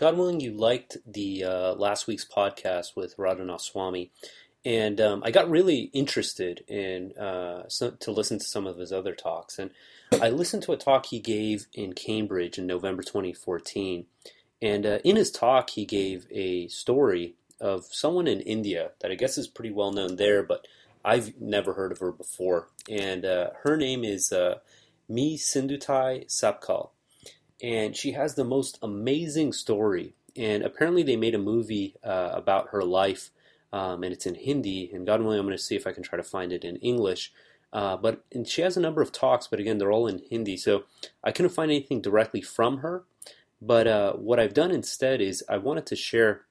God willing, you liked the uh, last week's podcast with Radhanath Swami, and um, I got really interested in uh, so, to listen to some of his other talks. And I listened to a talk he gave in Cambridge in November 2014, and uh, in his talk, he gave a story of someone in India that I guess is pretty well known there, but I've never heard of her before. And uh, her name is uh, Mai Sindhutai Sapkal and she has the most amazing story. And apparently, they made a movie uh, about her life, um, and it's in Hindi. And God willing, I'm going to see if I can try to find it in English. Uh, but she has a number of talks, but again, they're all in Hindi, so I couldn't find anything directly from her. But uh, what I've done instead is I wanted to share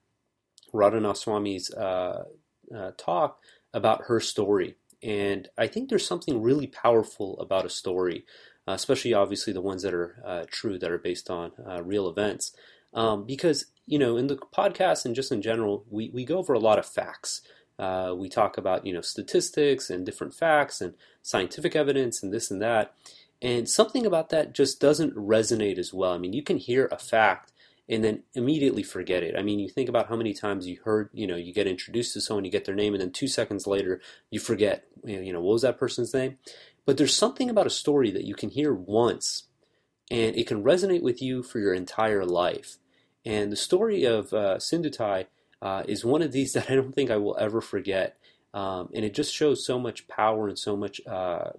Radhanath Swami's uh, uh, talk about her story. And I think there's something really powerful about a story uh, especially obviously the ones that are uh, true, that are based on uh, real events. Um, because, you know, in the podcast and just in general, we, we go over a lot of facts. Uh, we talk about, you know, statistics and different facts and scientific evidence and this and that. And something about that just doesn't resonate as well. I mean, you can hear a fact and then immediately forget it. I mean, you think about how many times you heard, you know, you get introduced to someone, you get their name, and then two seconds later you forget, you know, what was that person's name? But there's something about a story that you can hear once and it can resonate with you for your entire life. And the story of uh, Sindhutai uh, is one of these that I don't think I will ever forget. Um, and it just shows so much power and so much uh,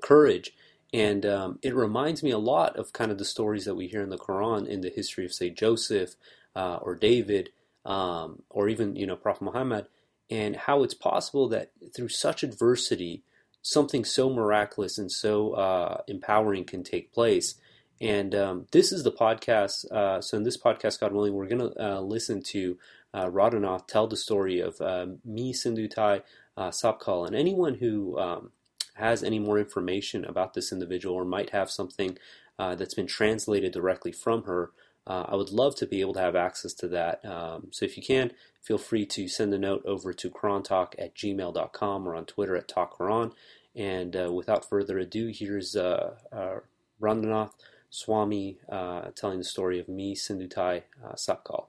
courage. And um, it reminds me a lot of kind of the stories that we hear in the Quran in the history of, say, Joseph uh, or David um, or even, you know, Prophet Muhammad, and how it's possible that through such adversity, something so miraculous and so uh, empowering can take place. And um, this is the podcast. Uh, so, in this podcast, God willing, we're going to uh, listen to uh, Radhanath tell the story of uh, Mai Sindhutai uh, Sapkal. And anyone who um, has any more information about this individual or might have something uh, that's been translated directly from her, I would love to be able to have access to that. Um, so, if you can, feel free to send a note over to QuranTalk at gmail.com or on Twitter at TalkQuran. And uh, without further ado, here's uh, uh, Radhanath Swami uh, telling the story of me, Sindhutai uh, Sapkal.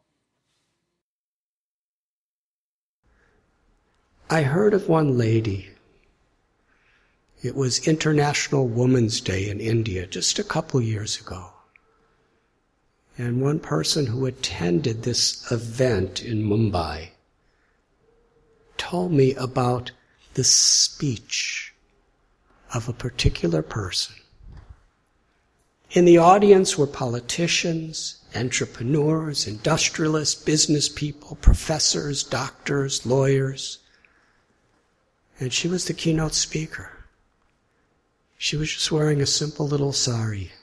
I heard of one lady. It was International Women's Day in India just a couple years ago. And one person who attended this event in Mumbai told me about the speech of a particular person. In the audience were politicians, entrepreneurs, industrialists, business people, professors, doctors, lawyers. And she was the keynote speaker. She was just wearing a simple little sari.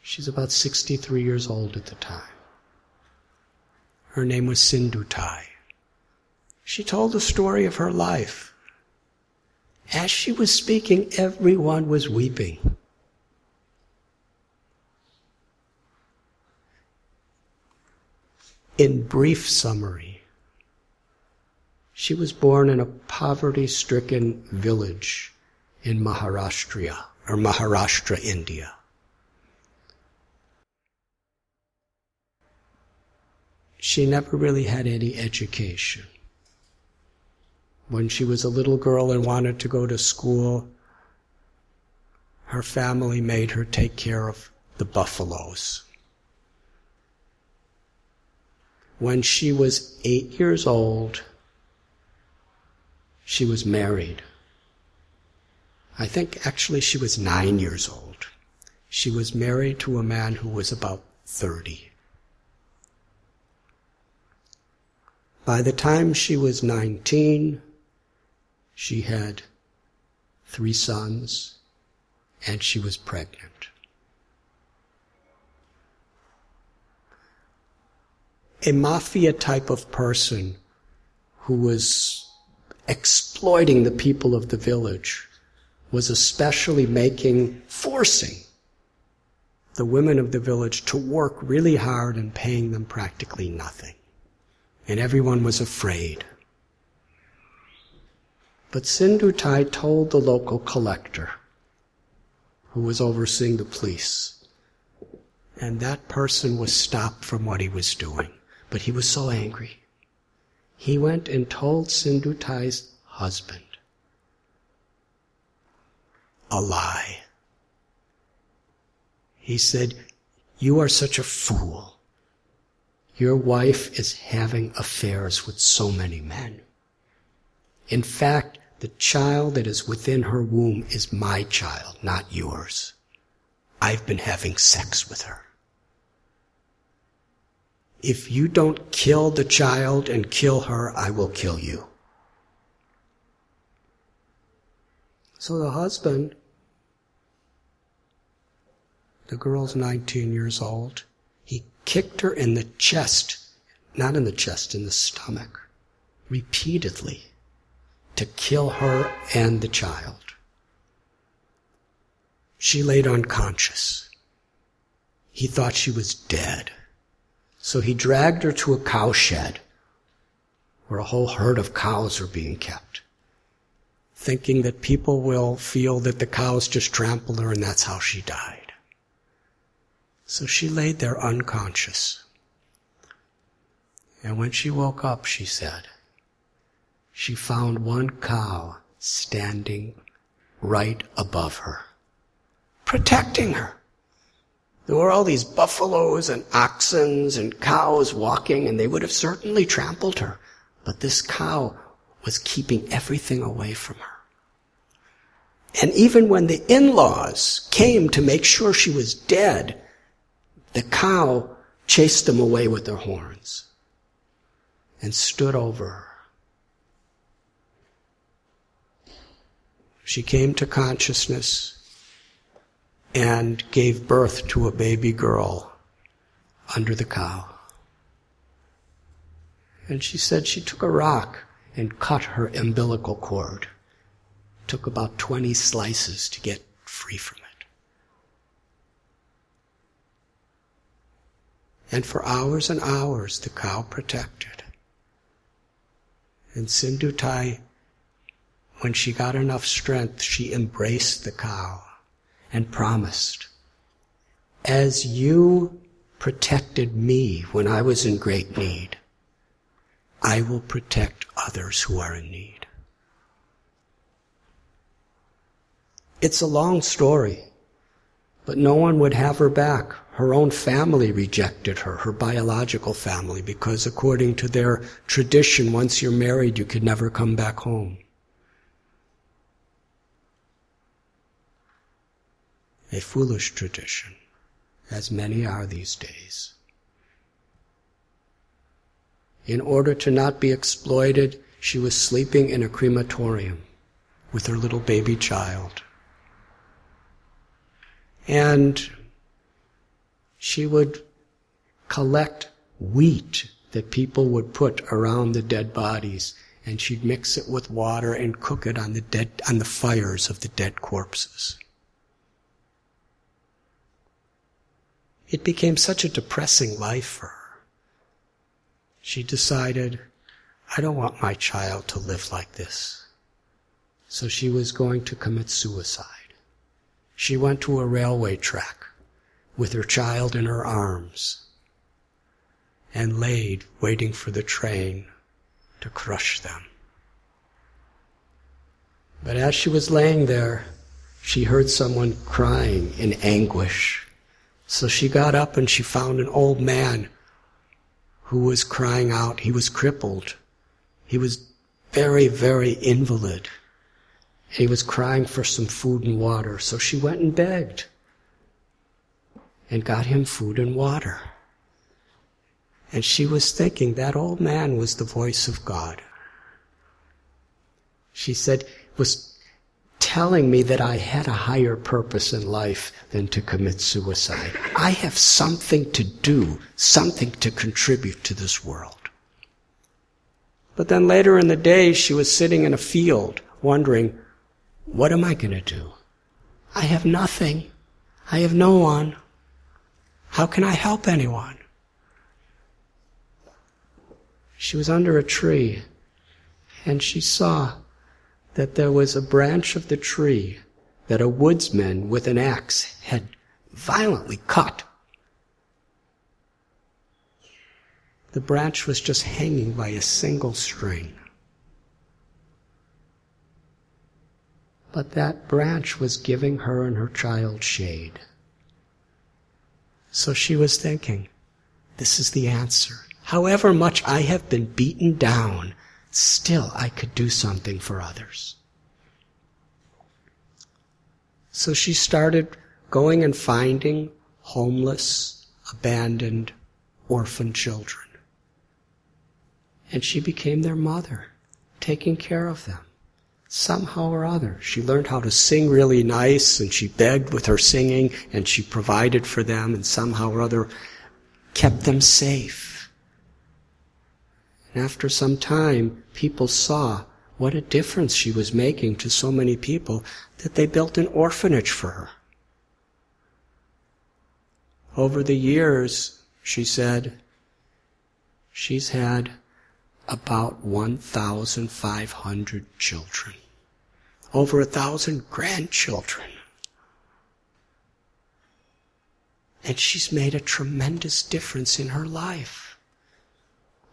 She's about 63 years old at the time. Her name was Sindhutai. She told the story of her life as she was speaking, everyone was weeping. In brief summary, she was born in a poverty stricken village in Maharashtra, or Maharashtra, India. She never really had any education. When she was a little girl and wanted to go to school, her family made her take care of the buffaloes. When she was eight years old, she was married. I think actually she was nine years old. She was married to a man who was about 30. By the time she was 19, she had three sons and she was pregnant. A mafia type of person who was exploiting the people of the village was especially making, forcing the women of the village to work really hard and paying them practically nothing. And everyone was afraid. But Sindhutai told the local collector, who was overseeing the police, And that person was stopped from what he was doing. But he was so angry. He went and told Sindhutai's husband a lie. He said, You are such a fool. Your wife is having affairs with so many men. In fact, the child that is within her womb is my child, not yours. I've been having sex with her. If you don't kill the child and kill her, I will kill you. So the husband, the girl's 19 years old, he kicked her in the chest, not in the chest, in the stomach, repeatedly to kill her and the child. She laid unconscious. He thought she was dead. So he dragged her to a cow shed where a whole herd of cows were being kept, thinking that people will feel that the cows just trampled her and that's how she died. So she laid there unconscious. And when she woke up, she said, she found one cow standing right above her, protecting her. There were all these buffaloes and oxen and cows walking, and they would have certainly trampled her. But this cow was keeping everything away from her. And even when the in-laws came to make sure she was dead, the cow chased them away with her horns and stood over her. She came to consciousness and gave birth to a baby girl under the cow. And she said she took a rock and cut her umbilical cord. Took about 20 slices to get free from it. And for hours and hours the cow protected. And Sindhutai, when she got enough strength, she embraced the cow and promised, As you protected me when I was in great need, I will protect others who are in need. It's a long story, but no one would have her back. Her own family rejected her, her biological family, because according to their tradition, once you're married, you could never come back home. a foolish tradition, as many are these days. In order to not be exploited, she was sleeping in a crematorium with her little baby child. And she would collect wheat that people would put around the dead bodies and she'd mix it with water and cook it on the dead on the fires of the dead corpses. It became such a depressing life for her. She decided, I don't want my child to live like this. So she was going to commit suicide. She went to a railway track with her child in her arms and laid waiting for the train to crush them. But as she was laying there, she heard someone crying in anguish. So she got up and she found an old man who was crying out. He was crippled. He was very, very invalid. He was crying for some food and water. So she went and begged and got him food and water. And she was thinking that old man was the voice of God. She said, was telling me that I had a higher purpose in life than to commit suicide. I have something to do, something to contribute to this world. But then later in the day, she was sitting in a field wondering, what am I going to do? I have nothing. I have no one. How can I help anyone? She was under a tree and she saw that there was a branch of the tree that a woodsman with an axe had violently cut. The branch was just hanging by a single string. But that branch was giving her and her child shade. So she was thinking, this is the answer. However much I have been beaten down, still I could do something for others. So she started going and finding homeless, abandoned, orphan children. And she became their mother, taking care of them somehow or other. She learned how to sing really nice and she begged with her singing and she provided for them and somehow or other kept them safe. And after some time, people saw what a difference she was making to so many people that they built an orphanage for her. Over the years, she said, she's had about 1,500 children, over a thousand grandchildren. And she's made a tremendous difference in her life.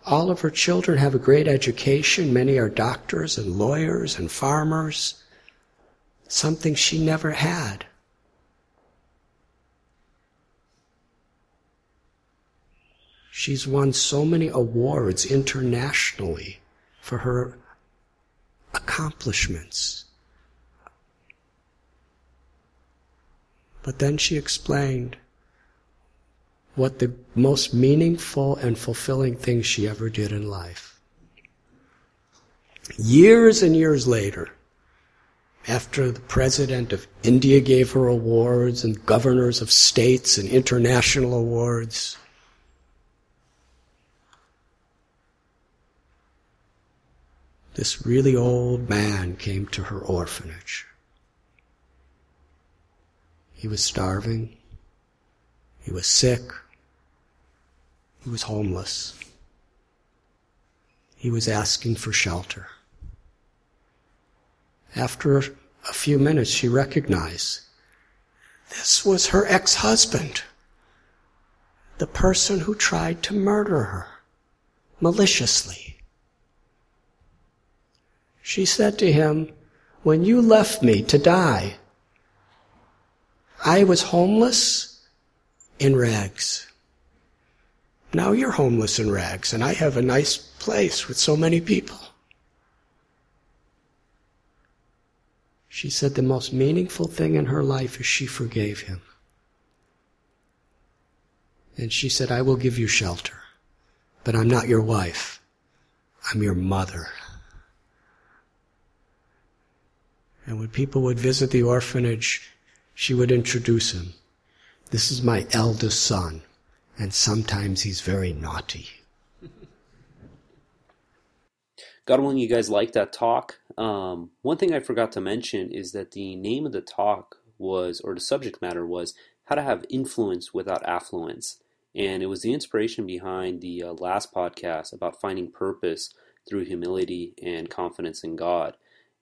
All of her children have a great education. Many are doctors and lawyers and farmers. Something she never had. She's won so many awards internationally for her accomplishments. But then she explained what the most meaningful and fulfilling thing she ever did in life. Years and years later, after the president of India gave her awards and governors of states and international awards, this really old man came to her orphanage. He was starving. He was sick. He was homeless. He was asking for shelter. After a few minutes, she recognized this was her ex-husband, the person who tried to murder her maliciously. She said to him, When you left me to die, I was homeless in rags. Now you're homeless in rags, and I have a nice place with so many people. She said the most meaningful thing in her life is she forgave him. And she said, I will give you shelter, but I'm not your wife. I'm your mother. And when people would visit the orphanage, she would introduce him. This is my eldest son, and sometimes he's very naughty. God willing, you guys like that talk. Um, one thing I forgot to mention is that the name of the talk was, or the subject matter was, how to have influence without affluence. And it was the inspiration behind the uh, last podcast about finding purpose through humility and confidence in God.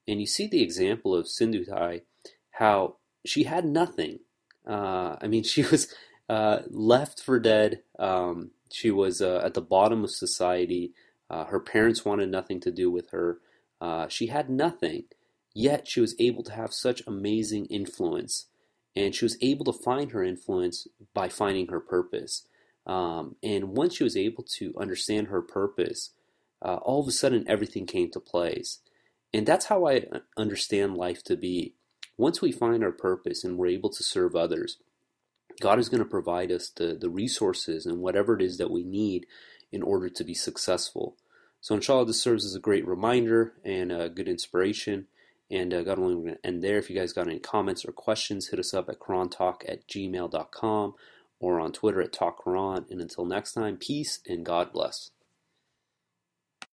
And you see the example of Sindhutai, how she had nothing. Uh, I mean, she was uh, left for dead. Um, she was uh, at the bottom of society. Uh, her parents wanted nothing to do with her. Uh, she had nothing, yet she was able to have such amazing influence. And she was able to find her influence by finding her purpose. Um, and once she was able to understand her purpose, uh, all of a sudden everything came to place. And that's how I understand life to be. Once we find our purpose and we're able to serve others, God is going to provide us the, the resources and whatever it is that we need in order to be successful. So, inshallah, this serves as a great reminder and a good inspiration. And uh, God willing, we're going to end there. If you guys got any comments or questions, hit us up at QuranTalk at gmail.com or on Twitter at TalkQuran. And until next time, peace and God bless.